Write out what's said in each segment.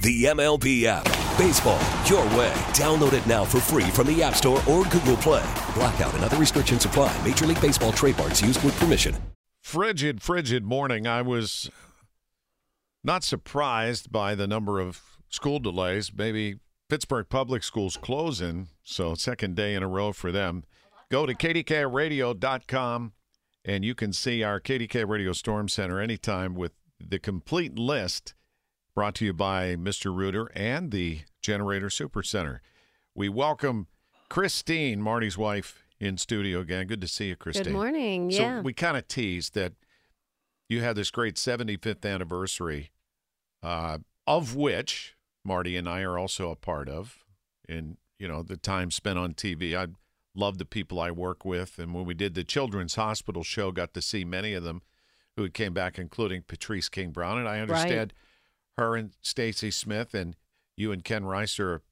The MLB app. Baseball, your way. Download it now for free from the App Store or Google Play. Blackout and other restrictions apply. Major League Baseball trademarks used with permission. Frigid, frigid morning. I was not surprised by the number of school delays. Maybe Pittsburgh Public Schools closing, so second day in a row for them. Go to kdkradio.com and you can see our KDK Radio Storm Center anytime with the complete list brought to you by Mr. Rooter and the Generator Super Center. We welcome Kristine, Marty's wife, in studio again. Good to see you, Kristine. Good morning. So Yeah. we kind of teased that you had this great 75th anniversary, uh, of which Marty and I are also a part of. And, you know, the time spent on TV. I love the people I work with. And when we did the Children's Hospital show, got to see many of them who came back, including Patrice King Brown. And I understand her and Stacy Smith and you and Ken Rice are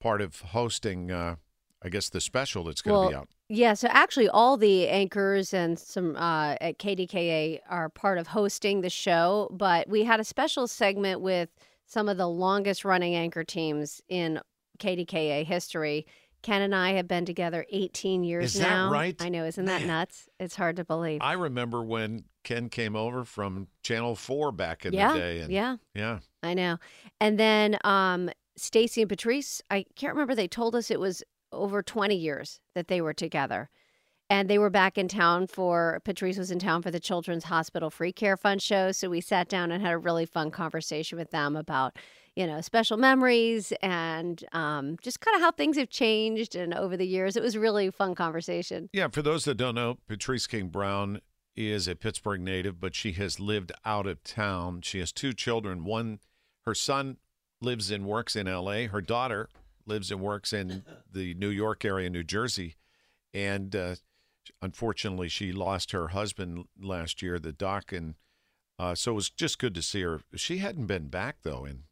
part of hosting, uh, I guess, the special that's going to be out. Yeah, so actually, all the anchors and some uh, at KDKA are part of hosting the show, but we had a special segment with some of the longest running anchor teams in KDKA history. Ken and I have been together 18 years Is that now. right? I know, isn't that Man. nuts? It's hard to believe. I remember when Ken came over from Channel 4 back in yeah, the day. And yeah, Yeah. I know. And then um, Stacy and Patrice, I can't remember. They told us it was over 20 years that they were together. And they were back in town for, Patrice was in town for the Children's Hospital Free Care Fund show. So we sat down and had a really fun conversation with them about, you know, special memories and um, just kind of how things have changed and over the years. It was really fun conversation. Yeah. For those that don't know, Patrice King Brown is a Pittsburgh native, but she has lived out of town. She has two children. One, her son lives and works in L.A., her daughter lives and works in the New York area, New Jersey. And uh, unfortunately, she lost her husband last year, the doc. And uh, so it was just good to see her. She hadn't been back, though, in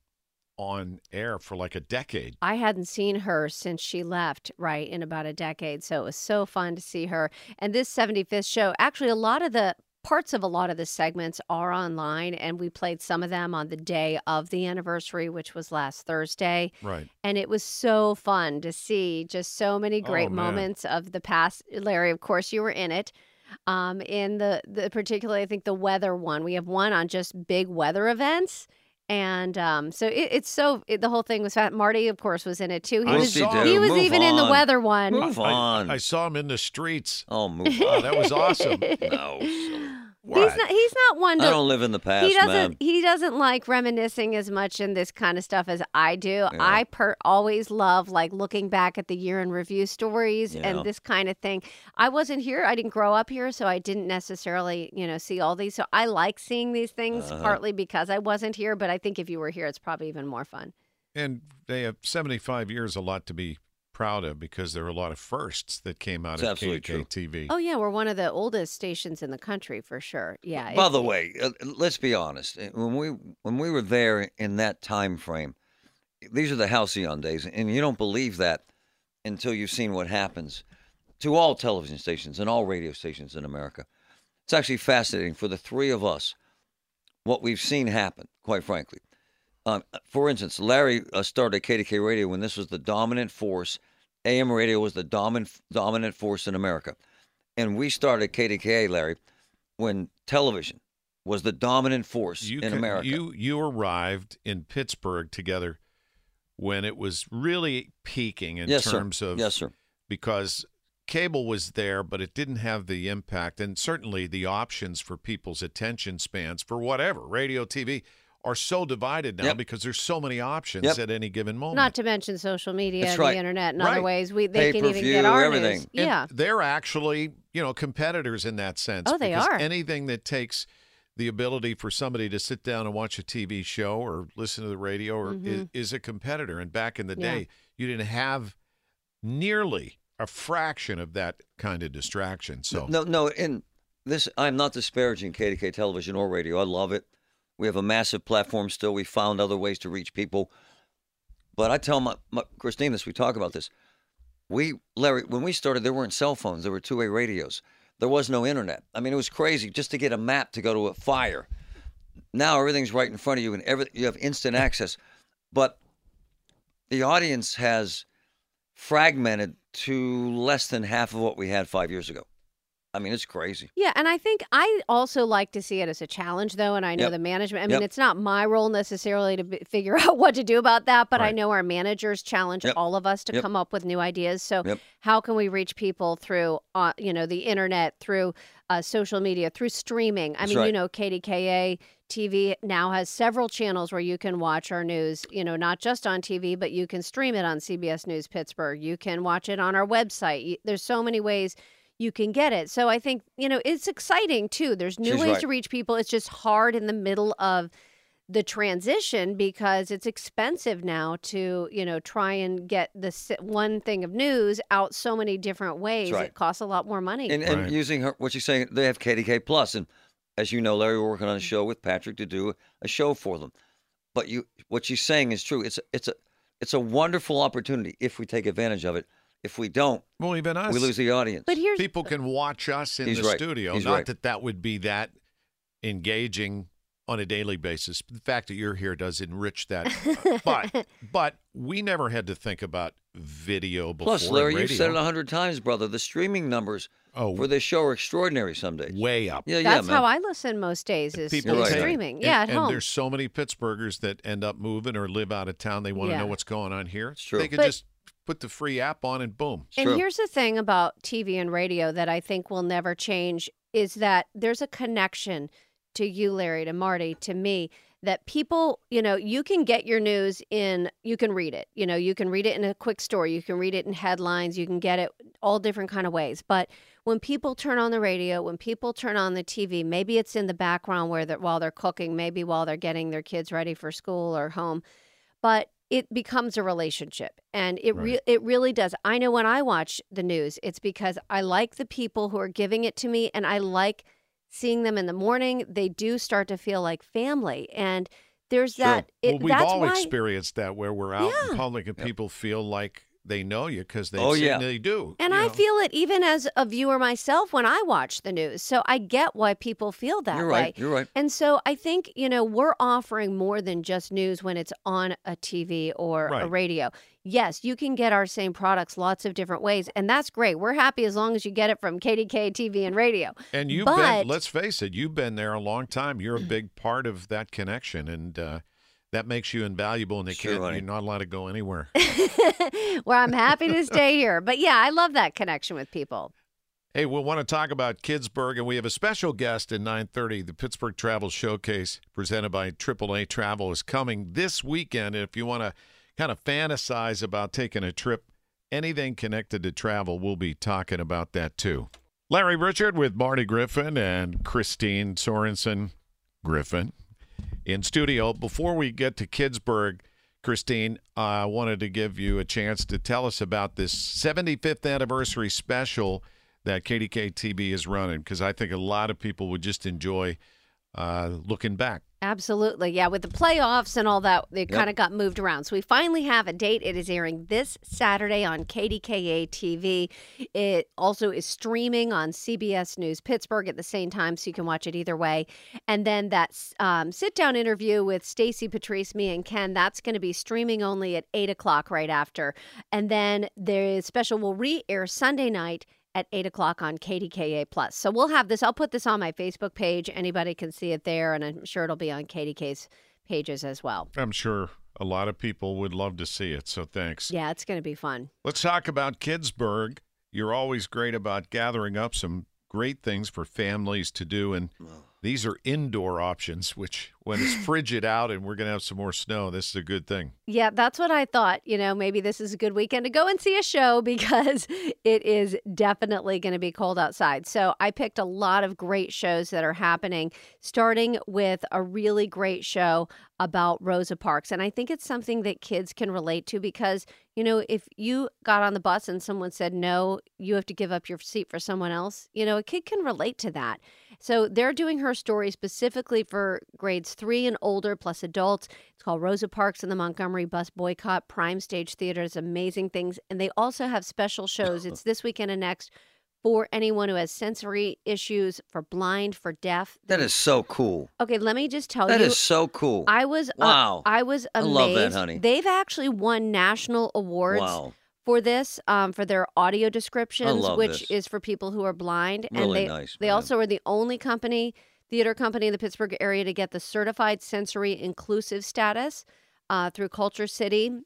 on air for like a decade. I hadn't seen her since she left, right, in about a decade. So it was so fun to see her. And this 75th show, actually, a lot of the parts of a lot of the segments are online, and we played some of them on the day of the anniversary, which was last Thursday. Right. And it was so fun to see just so many great Oh, moments of the past. Larry, of course, you were in it. Um, in the, the particularly, I think the weather one, we have one on just big weather events. And um, so it, it's so it, the whole thing was fat. Marty, of course, was in it too. He I was saw he was Move even in the on. weather one. Move I- on. I, saw him in the streets. oh, move Wow, on. that was awesome. no. Silly. He's not. He's not one to. I don't live in the past, he doesn't. man. He doesn't like reminiscing as much in this kind of stuff as I do. I per always love like looking back at the year in review stories Yeah. and this kind of thing. I wasn't here. I didn't grow up here, so I didn't necessarily, you know, see all these. So I like seeing these things Uh-huh. partly because I wasn't here. But I think if you were here, it's probably even more fun. And they have 75 years, a lot to be proud of because there are a lot of firsts that came out It's of absolutely KK Oh yeah, we're one of the oldest stations in the country for sure. Yeah. By it's- the way, uh, let's be honest. Uh, When we when we were there in that time frame, these are the halcyon days, and you don't believe that until you've seen what happens to all television stations and all radio stations in America. It's actually fascinating for the three of us what we've seen happen. Quite frankly, um, for instance, Larry uh, started KDK Radio when this was the dominant force. AM radio was the dominant dominant force in America, and we started KDKA, Larry, when television was the dominant force you in America. You you arrived in Pittsburgh together when it was really peaking in yes, sir. terms of yes, sir. because cable was there, but it didn't have the impact and certainly the options for people's attention spans for whatever radio, TV are so divided now Yep. because there's so many options Yep. at any given moment. Not to mention social media, That's and right. the internet, and Right. other ways we they can even Pay-per-view, get our everything. news. And Yeah. they're actually, you know, competitors in that sense. Oh, they because are. Anything that takes the ability for somebody to sit down and watch a TV show or listen to the radio or is, is a competitor. And back in the Mm-hmm. Yeah. day, you didn't have nearly a fraction of that kind of distraction. So No, no, and this I'm not disparaging KDK television or radio. I love it. We have a massive platform still. We found other ways to reach people. But I tell my, my Kristine this, we talk about this. We Larry, when we started, there weren't cell phones. There were two-way radios. There was no internet. I mean, it was crazy just to get a map to go to a fire. Now everything's right in front of you, and every, you have instant access. But the audience has fragmented to less than half of what we had five years ago. I mean, it's crazy. Yeah, and I think I also like to see it as a challenge, though. And I know Yep. the management. I mean, Yep. it's not my role necessarily to b- figure out what to do about that, but I know our managers challenge Yep. all of us to come up with new ideas. So, how can we reach people through, uh, you know, the internet, through uh, social media, through streaming? I That's mean, you know, KDKA TV now has several channels where you can watch our news. You know, not just on TV, but you can stream it on CBS News Pittsburgh. You can watch it on our website. There's so many ways you can get it. So I think, you know, it's exciting too. There's new She's ways right. to reach people. It's just hard in the middle of the transition because it's expensive now to, you know, try and get the s- one thing of news out so many different ways. right. It costs a lot more money. And, and Right. using her, what she's saying, they have KDK Plus, and as you know, Larry, we're working on Mm-hmm. a show with Patrick to do a show for them. But you, what she's saying is true. It's a, it's a, it's a wonderful opportunity if we take advantage of it. If we don't, Well, even us. we lose the audience. but here's people can watch us in He's the right. studio. He's Not right. that that would be that engaging on a daily basis. The fact that you're here does enrich that. but but we never had to think about video before. Plus, Larry, radio. you've said it a hundred times, brother. The streaming numbers Oh, for this show are extraordinary some days. way up. Yeah, yeah, that's man. how I listen most days is People is take- streaming. And- yeah, at and home. there's so many Pittsburghers that end up moving or live out of town. They want to Yeah. know what's going on here. It's true. They could But- just put the free app on and boom. And true. here's the thing about TV and radio that I think will never change is that there's a connection to you, Larry, to Marty, to me, that people, you know, you can get your news in, you can read it. You know, you can read it in a quick story, you can read it in headlines, you can get it all different kind of ways. But when people turn on the radio, when people turn on the TV, maybe it's in the background where they're, while they're cooking, maybe while they're getting their kids ready for school or home, but it becomes a relationship and it re- Right. it really does. I know when I watch the news, it's because I like the people who are giving it to me and I like seeing them in the morning. They do start to feel like family and there's Sure. that it, well, we've that's all why experienced that where we're out in public and people feel like they know you because they Oh, yeah. they do. and I know. feel it even as a viewer myself when I watch the news. So I get why people feel that You're way. right. You're right. And so I think, you know, we're offering more than just news when it's on a TV or a radio. Yes, you can get our same products lots of different ways, and that's great. We're happy as long as you get it from KDK TV and radio. And you've But- been, let's face it, you've been there a long time. You're a big part of that connection, and uh, that makes you invaluable. And they Sure, can't, honey. you're not allowed to go anywhere. Where I'm happy to stay here. But yeah, I love that connection with people. hey, we want to talk about Kidsburgh, and we have a special guest at 9:30. The Pittsburgh Travel Showcase, presented by AAA Travel, is coming this weekend. And if you want to kind of fantasize about taking a trip, anything connected to travel, we'll be talking about that too. Larry Richert with Marty Griffin and Kristine Sorensen Griffin in studio. Before we get to Kidsburgh, Kristine, I wanted to give you a chance to tell us about this 75th anniversary special that KDK TV is running because I think a lot of people would just enjoy uh, looking back. Absolutely. Yeah, with the playoffs and all that, it Yep. kind of got moved around. So we finally have a date. It is airing this Saturday on KDKA TV. It also is streaming on CBS News Pittsburgh at the same time, so you can watch it either way. And then that um, sit down interview with Stacy Patrice, me, and Ken, that's going to be streaming only at 8 o'clock right after. And then the special will re air Sunday night at 8 o'clock on KDKA Plus. So we'll have this. I'll put this on my Facebook page. Anybody can see it there, and I'm sure it'll be on KDK's pages as well. I'm sure a lot of people would love to see it, so thanks. Yeah, it's going to be fun. Let's talk about Kidsburgh. You're always great about gathering up some great things for families to do. And These are indoor options, which when it's frigid out and we're going to have some more snow, this is a good thing. Yeah, that's what I thought. You know, maybe this is a good weekend to go and see a show because it is definitely going to be cold outside. So I picked a lot of great shows that are happening, starting with a really great show about Rosa Parks. And I think it's something that kids can relate to because, you know, if you got on the bus and someone said, no, you have to give up your seat for someone else, you know, a kid can relate to that. So they're doing her story specifically for grades three and older, plus adults. It's called Rosa Parks and the Montgomery Bus Boycott. Prime Stage Theater is amazing things. And they also have special shows. It's this weekend and next for anyone who has sensory issues, for blind, for deaf. That is so cool. Okay, let me just tell That you. That is so cool. I was uh, Wow. I was I amazed. love that, honey. They've actually won national awards wow. For this um, for their audio descriptions, which this. is for people who are blind. and they nice, they also are the only company, theater company in the Pittsburgh area to get the certified sensory inclusive status uh, through KultureCity.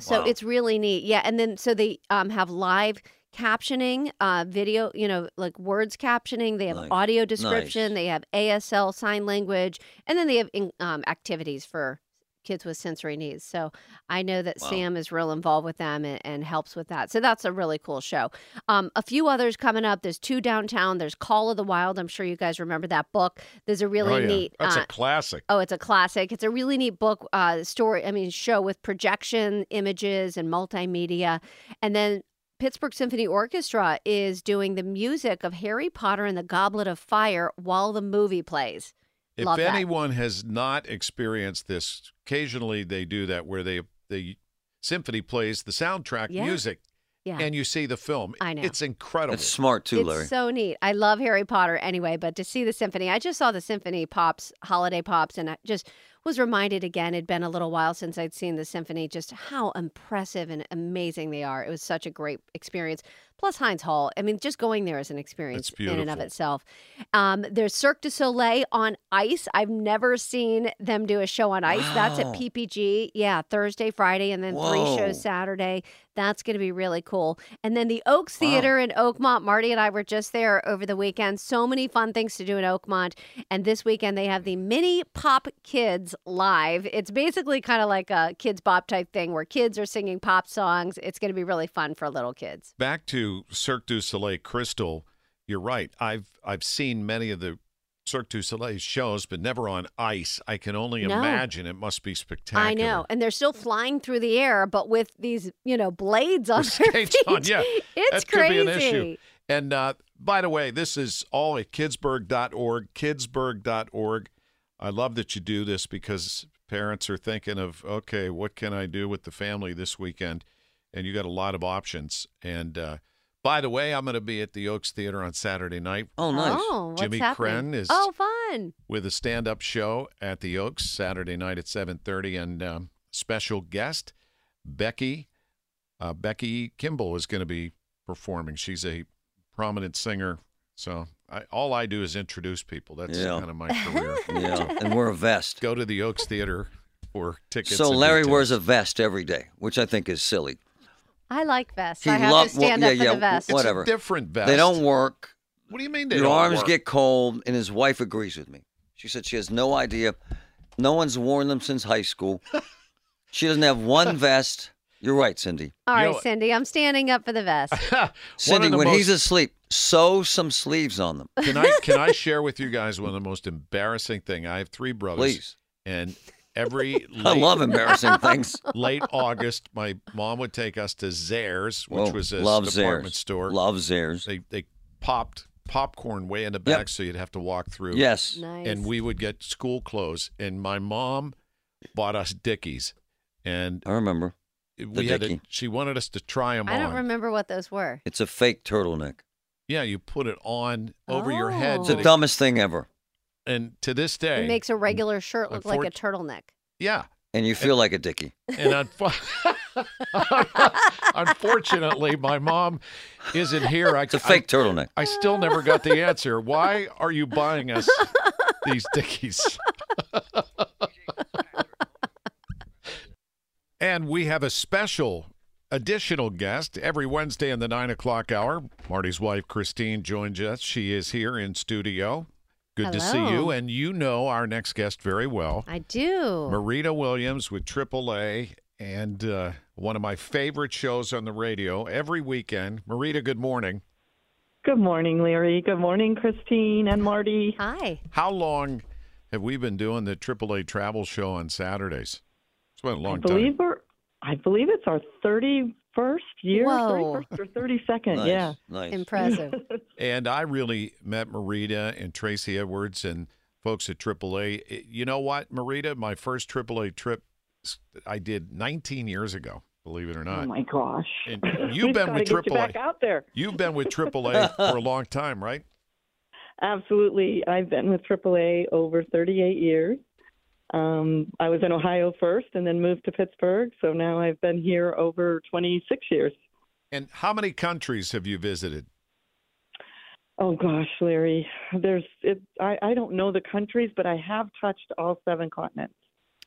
So Wow. it's really neat. Yeah, and then so they um, have live captioning, uh, video, you know, like words captioning. They have Nice. audio description. Nice. They have ASL sign language, and then they have in- um, activities for kids with sensory needs. So I know that Wow. Sam is real involved with them and, and helps with that. So that's a really cool show. Um, a few others coming up. There's two downtown. There's Call of the Wild. I'm sure you guys remember that book. There's a really oh, yeah. neat. That's uh, a classic. Oh, it's a classic. It's a really neat book, uh, story. I mean, show with projection, images, and multimedia. And then Pittsburgh Symphony Orchestra is doing the music of Harry Potter and the Goblet of Fire while the movie plays. If Love that. anyone has not experienced this, occasionally they do that where they the symphony plays the soundtrack Yeah. music Yeah. and you see the film. I know. It's incredible. It's smart too, Larry. it's so neat. I love Harry Potter anyway, but to see the symphony, I just saw the symphony pops, holiday pops, and I just was reminded again. It'd been a little while since I'd seen the symphony, just how impressive and amazing they are. It was such a great experience. Plus Heinz Hall. I mean, just going there is an experience in and of itself. Um, there's Cirque du Soleil on ice. I've never seen them do a show on ice. That's at PPG. Yeah, Thursday, Friday, and then three shows Saturday. That's going to be really cool. And then the Oaks Wow. Theater in Oakmont. Marty and I were just there over the weekend. So many fun things to do in Oakmont. And this weekend they have the Mini Pop Kids live. It's basically kind of like a Kidz Bop type thing where kids are singing pop songs. It's going to be really fun for little kids. Back to Cirque du Soleil Crystal, you're right. I've I've seen many of the Cirque du Soleil shows, but never on ice. I can only No. imagine it must be spectacular. I know. And they're still flying through the air, but with these, you know, blades on With their feet. on, yeah. It's that could crazy. be an issue. And uh, by the way, this is all at kidsburgh.org, kidsburgh.org. I love that you do this because parents are thinking of, okay, what can I do with the family this weekend? And you got a lot of options. And uh, by the way, I'm going to be at the Oaks Theater on Saturday night oh, nice. Oh, what's Jimmy happening? Krenn is- Oh, fun. with a stand-up show at the Oaks Saturday night at 7:30, and um, special guest Becky uh, Becky Kimball is going to be performing. She's a prominent singer, so I, all I do is introduce people. That's Yeah. kind of my career. Yeah, and wear a vest. Go to the Oaks Theater for tickets. So Larry details. wears a vest every day, which I think is silly. I like vests. He I have love- to stand well, up yeah, for yeah, the vest. It's whatever. a different vest. They don't work. What do you mean they Your don't arms work? get cold, and his wife agrees with me. She said she has no idea. No one's worn them since high school. she doesn't have one vest. You're right, Cindy. All right, You know- Cindy, I'm standing up for the vest. Cindy, the when he's asleep, sew some sleeves on them, Can I can I share with you guys one of the most embarrassing thing? I have three brothers, please. and every I love embarrassing things. late August, my mom would take us to Zayre's, which Whoa, was a love department Zayre's. store. Love Zayre's. They they popped popcorn way in the Yep. back, so you'd have to walk through. Yes. Nice. And we would get school clothes, and my mom bought us Dickies, and I remember. we had to, Dickie. she wanted us to try them I on. don't remember what those were. It's a fake turtleneck. Yeah, you put it on over your head, oh. It's Oh. the that it- dumbest thing ever. and to this day, It makes a regular shirt look like a turtleneck. yeah. And you feel like a dickie. And unfo- unfortunately, my mom isn't here. I, It's a fake turtleneck. I, I still never got the answer. Why are you buying us these Dickies? and we have a special additional guest every Wednesday in the nine o'clock hour. Marty's wife, Kristine, joins us. She is here in studio. Good to see you. And you know our next guest very well. I do. Marita Williams with AAA and uh, one of my favorite shows on the radio every weekend. Marita, good morning. Good morning, Larry. Good morning, Kristine and Marty. Hi. How long have we been doing the AAA travel show on Saturdays? It's been a long I believe time. we're. I believe it's our thirty-first year, Whoa. thirty-first or thirty-second. Nice, Yeah. nice. Impressive. And I really met Marita and Tracy Edwards and folks at AAA. You know what, Marita? My first AAA trip I did 19 years ago, believe it or not. Oh my gosh. And you've been with get you back AAA. out there. You've been with AAA for a long time, right? Absolutely. I've been with AAA over 38 years. Um, I was in Ohio first and then moved to Pittsburgh. So now I've been here over 26 years. And how many countries have you visited? Oh gosh, Larry, there's it. I, I don't know the countries, but I have touched all seven continents.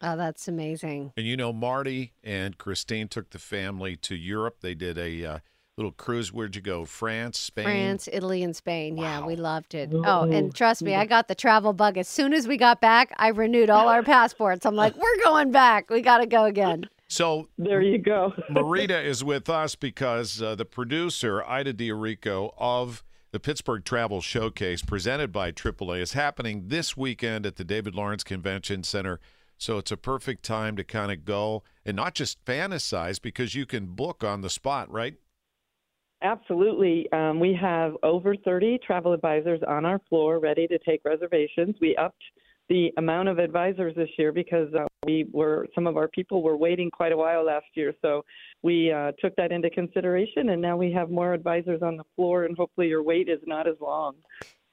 Oh, that's amazing. And you know, Marty and Kristine took the family to Europe. They did a uh, little cruise. Where'd you go? France, Spain? France, Italy, and Spain. Yeah, we loved it. Oh, and trust me, I got the travel bug. As soon as we got back, I renewed all our passports. I'm like, we're going back. We got to go again. So There you go. Marita is with us because uh, the producer, Ida Diorico, of the Pittsburgh Travel Showcase presented by AAA is happening this weekend at the David Lawrence Convention Center. So it's a perfect time to kind of go and not just fantasize because you can book on the spot, right? Absolutely. Um, we have over 30 travel advisors on our floor ready to take reservations. We upped the amount of advisors this year because uh, we were some of our people were waiting quite a while last year. So we uh, took that into consideration, and now we have more advisors on the floor, and hopefully your wait is not as long.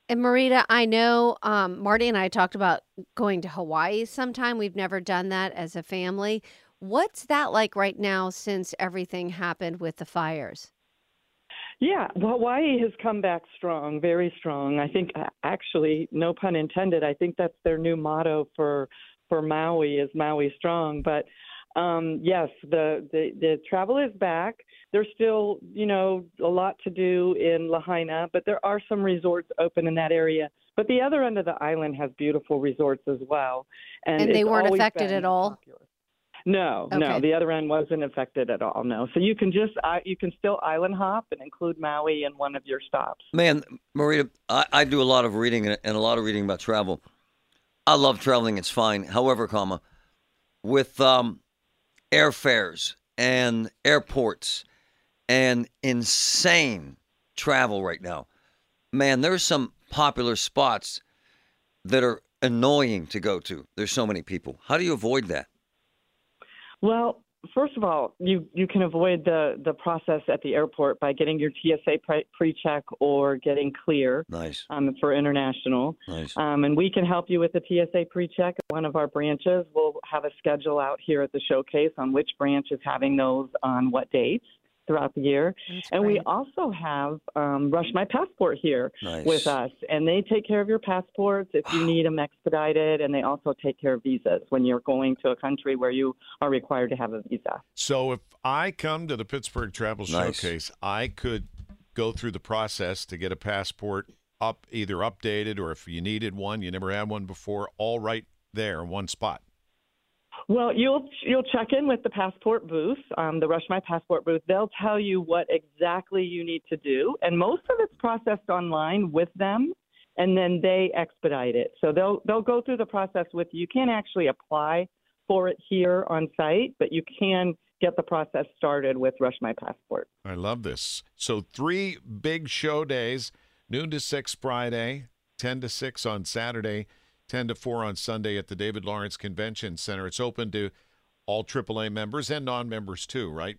And Marita, I know um, Marty and I talked about going to Hawaii sometime. We've never done that as a family. What's that like right now since everything happened with the fires? Yeah, well, Hawaii has come back strong, very strong. I think, uh, actually, no pun intended. I think that's their new motto for for Maui is Maui strong. But um, yes, the, the the travel is back. There's still, you know, a lot to do in Lahaina, but there are some resorts open in that area. But the other end of the island has beautiful resorts as well, and, And they weren't affected been at all? Popular. No, no, the other end wasn't affected at all. No, so you can just uh, you can still island hop and include Maui in one of your stops. Man, Marita, I, I do a lot of reading and and a lot of reading about travel. I love traveling; it's fine. However, comma, with um, airfares and airports and insane travel right now, man, there's some popular spots that are annoying to go to. There's so many people. How do you avoid that? Well, first of all, you you can avoid the the process at the airport by getting your TSA pre- pre-check or getting clear Nice, um, for international. nice. Um, and we can help you with the TSA pre-check. One of our branches will have a schedule out here at the showcase on which branch is having those on what dates throughout the year. That's And we also have um, Rush My Passport here Nice. with us, and they take care of your passports if you need them expedited, and they also take care of visas when you're going to a country where you are required to have a visa. So if I come to the Pittsburgh Travel Nice. Showcase, I could go through the process to get a passport up, either updated or if you needed one, you never had one before, all right there in one spot. Well, you'll you'll check in with the passport booth, um, the Rush My Passport booth. They'll tell you what exactly you need to do, and most of it's processed online with them, and then they expedite it. So they'll they'll go through the process with you. You can't actually apply for it here on site, but you can get the process started with Rush My Passport. I love this. So three big show days, noon to six Friday, ten to six on Saturday, ten to four on Sunday at the David Lawrence Convention Center. It's open to all AAA members and non-members too, right?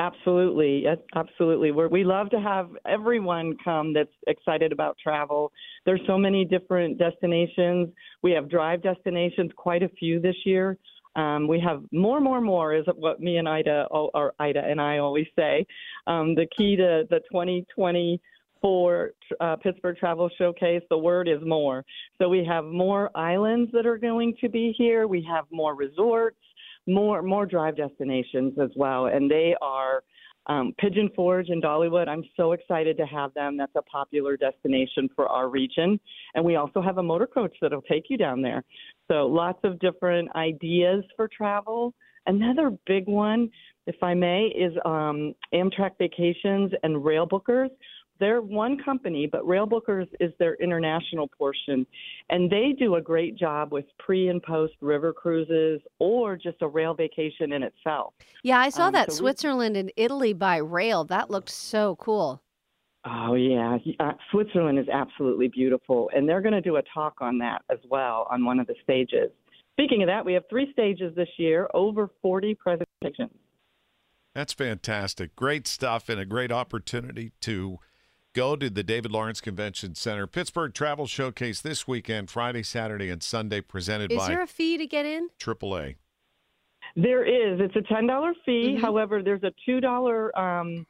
Absolutely, absolutely. We're, we love to have everyone come that's excited about travel. There's so many different destinations. We have drive destinations, quite a few this year. Um, we have more, more, more is what me and Ida, or Ida and I always say. Um, the key to the 2024 uh, Pittsburgh Travel Showcase, the word is more. So we have more islands that are going to be here. We have more resorts more more drive destinations as well, and they are Um, Pigeon Forge in Dollywood, I'm so excited to have them. That's a popular destination for our region. And we also have a motor coach that'll take you down there. So lots of different ideas for travel. Another big one, if I may, is um, Amtrak Vacations and Railbookers. They're one company, but Railbookers is their international portion. And they do a great job with pre and post river cruises or just a rail vacation in itself. Yeah, I saw Um, that so we- Switzerland and Italy by rail. That looked so cool. Oh yeah, uh, Switzerland is absolutely beautiful, and they're going to do a talk on that as well on one of the stages. Speaking of that, we have three stages this year, over 40 presentations. That's fantastic. Great stuff and a great opportunity to go to the David Lawrence Convention Center Pittsburgh Travel Showcase this weekend, Friday, Saturday, and Sunday, presented Is by there a fee to get in? AAA. There is. It's a ten dollar fee. Mhm. However, there's a two dollar um,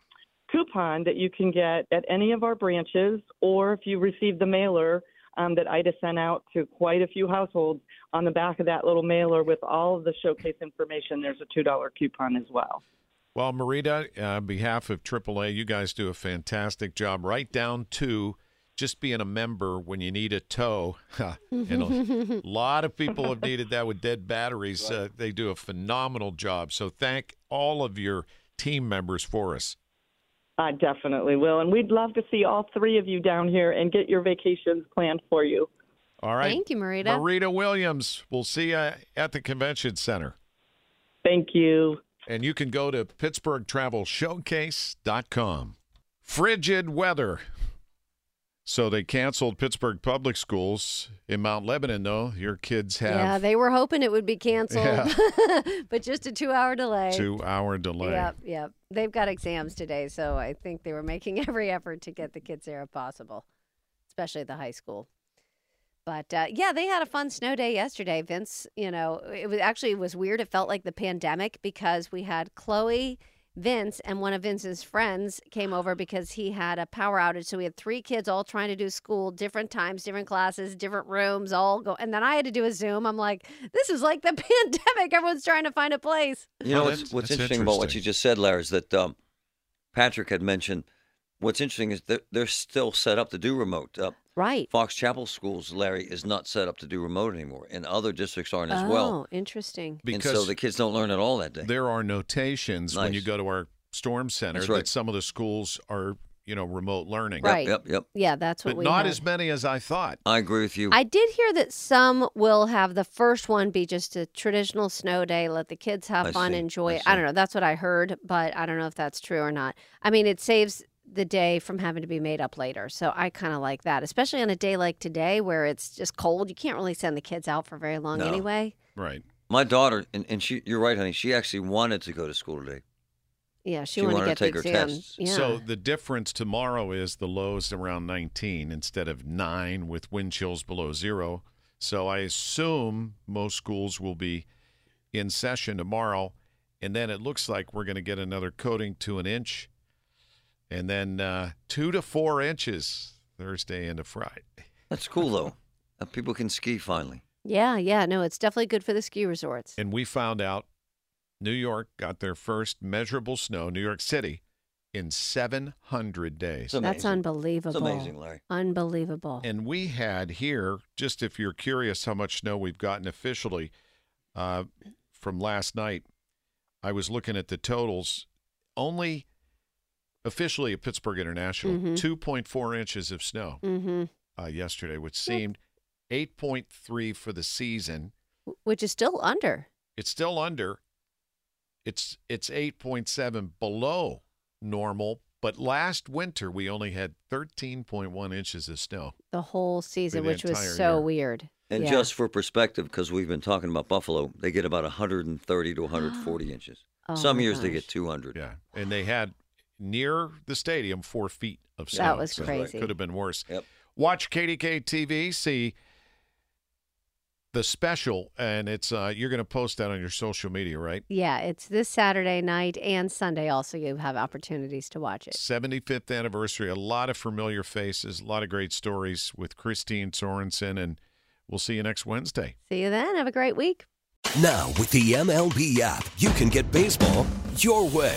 coupon that you can get at any of our branches, or if you receive the mailer um, that Ida sent out to quite a few households. On the back of that little mailer with all of the showcase information, there's a two dollar coupon as well. Well, Marita, uh, on behalf of AAA, you guys do a fantastic job, right down to just being a member when you need a tow. and a lot of people have needed that with dead batteries. Uh, they do a phenomenal job. So thank all of your team members for us. I definitely will, and we'd love to see all three of you down here and get your vacations planned for you. All right. Thank you, Marita. Marita Williams, we'll see you at the convention center. Thank you. And you can go to PittsburghTravelShowcase.com. Frigid weather. So they canceled Pittsburgh Public Schools in Mount Lebanon, though. Your kids have Yeah, they were hoping it would be canceled, Yeah. but just a two-hour delay. two hour delay. Yep, yep. They've got exams today, so I think they were making every effort to get the kids there if possible, especially the high school. But uh, yeah, they had a fun snow day yesterday. Vince, you know, it was actually it was weird. It felt like the pandemic because we had Chloe, Vince, and one of Vince's friends came over because he had a power outage. So we had three kids all trying to do school, different times, different classes, different rooms, all go. And then I had to do a Zoom. I'm like, this is like the pandemic. Everyone's trying to find a place. You know Oh, what's, that's- what's that's interesting, about what you just said, Larry, is that um, Patrick had mentioned. What's interesting is that they're still set up to do remote. Uh, Right. Fox Chapel Schools, Larry, is not set up to do remote anymore, and other districts aren't as oh, well. Oh, interesting. And Because so the kids don't learn at all that day. there are notations when you go to our storm center right. that some of the schools are, you know, remote learning. Right. Yep, yep. Yeah, that's what But we not had. as many as I thought. I agree with you. I did hear that some will have the first one be just a traditional snow day, let the kids have I fun, see. enjoy I. I don't know. That's what I heard, but I don't know if that's true or not. I mean, it saves the day from having to be made up later. So I kind of like that, especially on a day like today where it's just cold. You can't really send the kids out for very long No. anyway. Right. My daughter, and, and she, you're right, honey. She actually wanted to go to school today. Yeah, she, She wanted, wanted to to get take the her exam. tests. Yeah. So the difference tomorrow is the lows around 19 instead of 9 with wind chills below zero. So I assume most schools will be in session tomorrow. And then it looks like we're going to get another coating to an inch. And then uh, two to four inches Thursday into Friday. That's cool though. Uh, people can ski finally. yeah, yeah. No, it's definitely good for the ski resorts. And we found out New York got their first measurable snow, New York City, in 700 days. It's That's unbelievable. It's amazing, Larry. Unbelievable. And we had here, just if you're curious how much snow we've gotten officially uh, from last night, I was looking at the totals. Only officially at Pittsburgh International, Mhm. 2.4 inches of snow mm-hmm. uh, yesterday, which seemed 8.3 for the season. Which is still under. It's still under. It's it's 8.7 below normal, but last winter we only had 13.1 inches of snow. the whole season, the which was so year. weird. And Yeah. just for perspective, because we've been talking about Buffalo, they get about 130 to 140 inches. Oh, Some my years they get 200. Yeah, and they had near the stadium four feet of snow. That was so crazy. Could have been worse. Yep. Watch KDK TV, see the special, and it's uh, you're going to post that on your social media, right? Yeah, it's this Saturday night and Sunday. Also, you have opportunities to watch it. 75th anniversary. A lot of familiar faces, a lot of great stories with Kristine Sorensen, and we'll see you next Wednesday. See you then. Have a great week. Now, with the MLB app, you can get baseball your way.